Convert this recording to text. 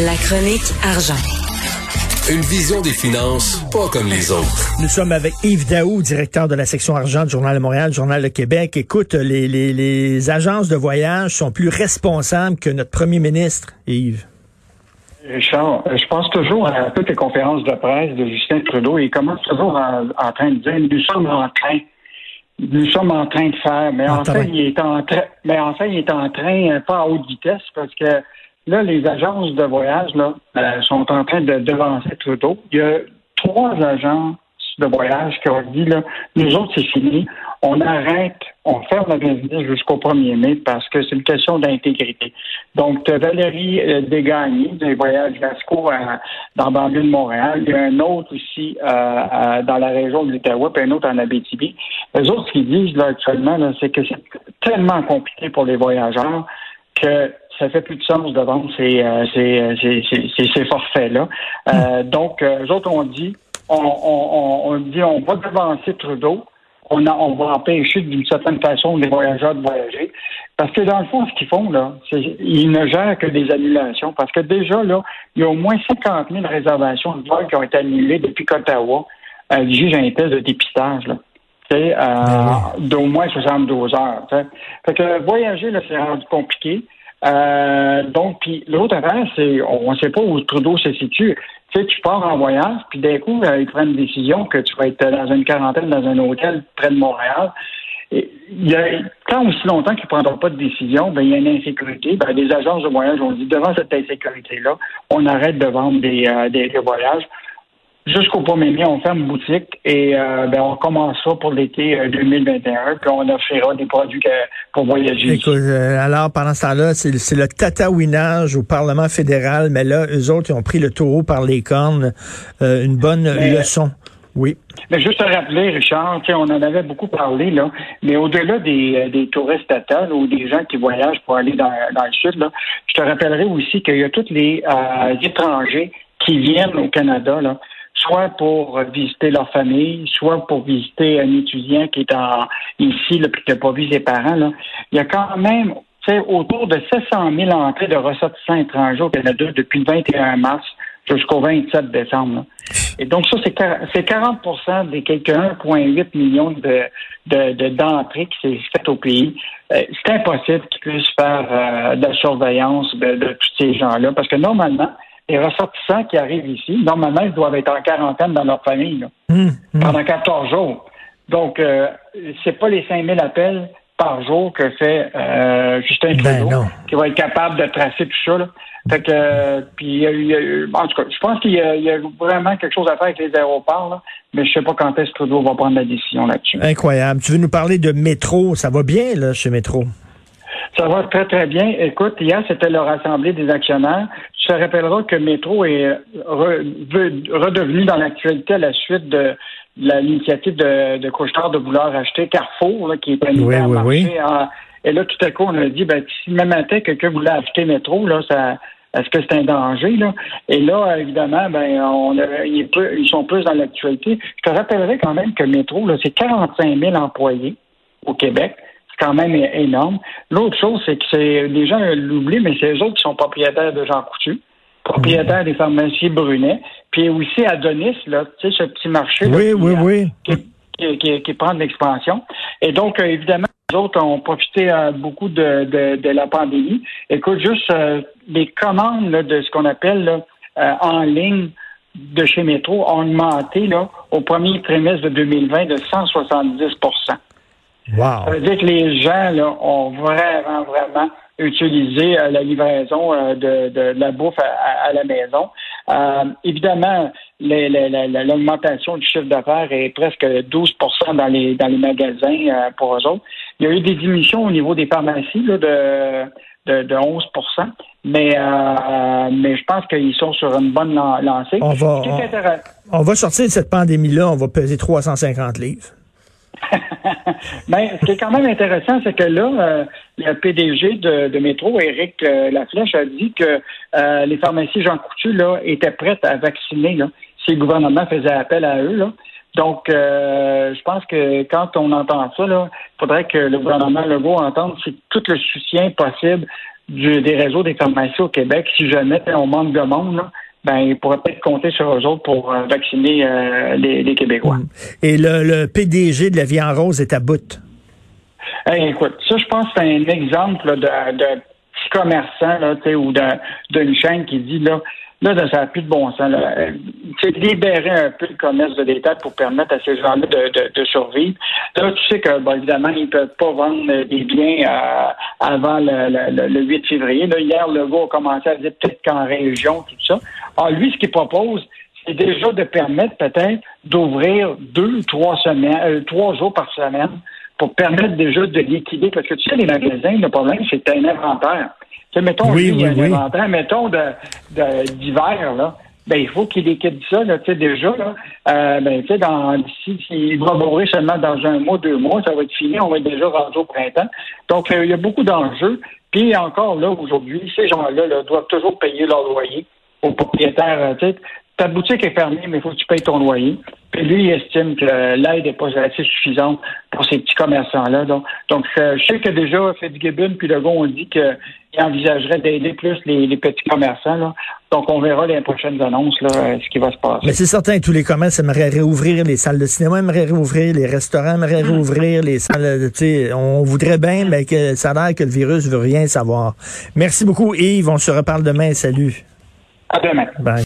La chronique argent. Une vision des finances pas comme les autres. Nous sommes avec Yves Daou, directeur de la section argent du Journal de Montréal, Journal de Québec. Écoute, les, les, les agences de voyage sont plus responsables que notre premier ministre, Yves. Richard, je pense toujours à toutes les conférences de presse de Justin Trudeau. Il commence toujours en, train de dire nous sommes en train. Nous sommes en train de faire. Mais en, fait, il est en train mais en fait, il est en train pas à haute vitesse parce que là, les agences de voyage là, euh, sont en train de devancer Trudeau. Il y a trois agences de voyage qui ont dit là, nous autres, c'est fini. On arrête, on ferme la business jusqu'au 1er mai parce que c'est une question d'intégrité. Donc, Valérie euh, Desgagnés, des voyages Vasco dans le banlieue de Montréal. Il y a un autre ici euh, dans la région de l'Ottawa, puis un autre en Abitibi. Les autres, qu'ils disent là, actuellement, c'est que c'est tellement compliqué pour les voyageurs que ça fait plus de sens de vendre ces, euh, ces, forfaits-là. Euh, donc, eux autres ont dit on, dit on va devancer Trudeau, on, on va empêcher d'une certaine façon les voyageurs de voyager. Parce que dans le fond, ce qu'ils font, là, c'est ils ne gèrent que des annulations. Parce que déjà, là, il y a au moins 50 000 réservations de vols qui ont été annulées depuis qu'Ottawa euh, juge un test de dépistage. Là. Euh, ben d'au moins 72 heures. Fait que voyager, là, c'est rendu compliqué. Euh, donc, puis l'autre affaire, c'est on ne sait pas où Trudeau se situe. Tu sais, tu pars en voyage, puis d'un coup, euh, ils prennent une décision que tu vas être dans une quarantaine dans un hôtel près de Montréal. Il y a, tant aussi longtemps qu'ils ne prendront pas de décision, ben, il y a une insécurité. Ben, les agences de voyage ont dit devant cette insécurité-là, on arrête de vendre des, euh, voyages. Jusqu'au 1er mai, on ferme boutique et euh, ben, on pour l'été 2021, euh, puis on offrira des produits pour voyager. Écoute, euh, alors, pendant ce temps-là, c'est le tatouinage au Parlement fédéral, mais là, eux autres, ils ont pris le taureau par les cornes. une bonne leçon. Oui. Mais juste à rappeler, Richard, on en avait beaucoup parlé, là, mais au-delà des, des touristes tatoues ou des gens qui voyagent pour aller dans, dans le sud, là, je te rappellerai aussi qu'il y a tous les étrangers qui viennent au Canada, là, soit pour visiter leur famille, soit pour visiter un étudiant qui est en, ici, là, puis qui n'a pas vu ses parents. Là. Il y a quand même autour de 700 000 entrées de ressortissants étrangers au Canada depuis le 21 mars jusqu'au 27 décembre. Et donc, ça, c'est 40% des quelques 1,8 millions de, de, d'entrées qui s'est faites au pays. Euh, c'est impossible qu'ils puissent faire euh, de la surveillance de, de tous ces gens-là, parce que normalement, les ressortissants qui arrivent ici, normalement, ils doivent être en quarantaine dans leur famille hum, hum. pendant 14 jours. Donc, euh, c'est pas les 5000 appels par jour que fait euh, Justin ben Trudeau qui va être capable de tracer tout ça. Là. Fait que, euh, puis, en tout cas, je pense qu'il y, a vraiment quelque chose à faire avec les aéroports, mais je sais pas quand est-ce que Trudeau va prendre la décision là-dessus. Incroyable. Tu veux nous parler de métro? Ça va bien, là, chez Métro? Ça va très, très bien. Écoute, hier, c'était leur assemblée des actionnaires. Tu te rappelleras que Métro est redevenu dans l'actualité à la suite de l'initiative de, de Couchetard de vouloir acheter Carrefour, qui est oui, oui, marché. et là, tout à coup, on a dit, ben, si même matin quelqu'un voulait acheter Métro, là, ça, est-ce que c'est un danger, là? Et là, évidemment, ben, on ils, sont plus dans l'actualité. Je te rappellerai quand même que Métro, là, c'est 45 000 employés au Québec. C'est quand même énorme. L'autre chose, c'est que c'est les gens l'oublient, mais c'est eux autres qui sont propriétaires de Jean Coutu, propriétaires des pharmacies Brunet, puis aussi Adonis, là, tu sais, ce petit marché oui, oui, oui. Qui, qui, prend de l'expansion. Et donc, euh, évidemment, les autres ont profité euh, beaucoup de, de, la pandémie. Écoute, juste euh, les commandes de ce qu'on appelle en ligne de chez Métro ont augmenté là, au premier trimestre de 2020 de 170 Wow. Ça veut dire que les gens là, ont vraiment, vraiment utilisé euh, la livraison euh, de, de, la bouffe à, la maison. Euh, évidemment, l'augmentation du chiffre d'affaires est presque 12 dans les dans les magasins pour eux autres. Il y a eu des diminutions au niveau des pharmacies là, de, de, de 11 mais, mais je pense qu'ils sont sur une bonne lancée. On va, on va sortir de cette pandémie-là, on va peser 350 livres. Mais ce qui est quand même intéressant, c'est que là, euh, le PDG de, Métro, Éric euh, Laflèche, a dit que euh, les pharmacies Jean Coutu là, étaient prêtes à vacciner là, si le gouvernement faisait appel à eux. Là. Donc, je pense que quand on entend ça, il faudrait que le gouvernement Legault entende tout le soutien possible des réseaux des pharmacies au Québec, si jamais on manque de monde, ben, il pourrait peut-être compter sur eux autres pour euh, vacciner euh, les, Québécois. Mm. Et le, PDG de la Vie en Rose est à bout. écoute, ça, je pense que c'est un exemple de, de petit commerçant là, ou d'une chaîne qui dit là, Là, ça n'a plus de bon sens. C'est libérer un peu le commerce de détail pour permettre à ces gens-là de, survivre. Là, tu sais que, évidemment, ils ne peuvent pas vendre des biens euh, avant le, 8 février. Là, hier, le gars a commencé à dire peut-être qu'en région, tout ça. Alors, lui, ce qu'il propose, c'est déjà de permettre peut-être d'ouvrir deux ou trois semaines, euh, trois jours par semaine pour permettre déjà de liquider. Parce que tu sais, les magasins, le problème, c'est un inventaire mettons, oui, inventaire, mettons, d'hiver, là. Ben, il faut qu'il liquide ça, là, tu sais, déjà, là. Euh, ben, tu sais, dans, d'ici, il va mourir seulement dans un mois, deux mois, ça va être fini, on va être déjà rendu au printemps. Donc, euh, il y a beaucoup d'enjeux. Puis, encore là, aujourd'hui, ces gens-là, là, doivent toujours payer leur loyer aux propriétaires, euh, tu sais. Ta boutique est fermée, mais il faut que tu payes ton loyer. Puis lui, il estime que l'aide n'est pas assez suffisante pour ces petits commerçants-là. Donc, donc je sais que déjà, Fitzgibbon puis Legault ont dit qu'ils envisageraient d'aider plus les, petits commerçants. Là. Donc, on verra les prochaines annonces, là, euh, ce qui va se passer. Mais c'est certain, tous les commerces aimeraient réouvrir les salles de cinéma, aimeraient réouvrir les restaurants, aimeraient mm. réouvrir les salles. De, on voudrait bien, mais que ça a l'air que le virus veut rien savoir. Merci beaucoup, Yves. On se reparle demain. Salut. À demain. Bye.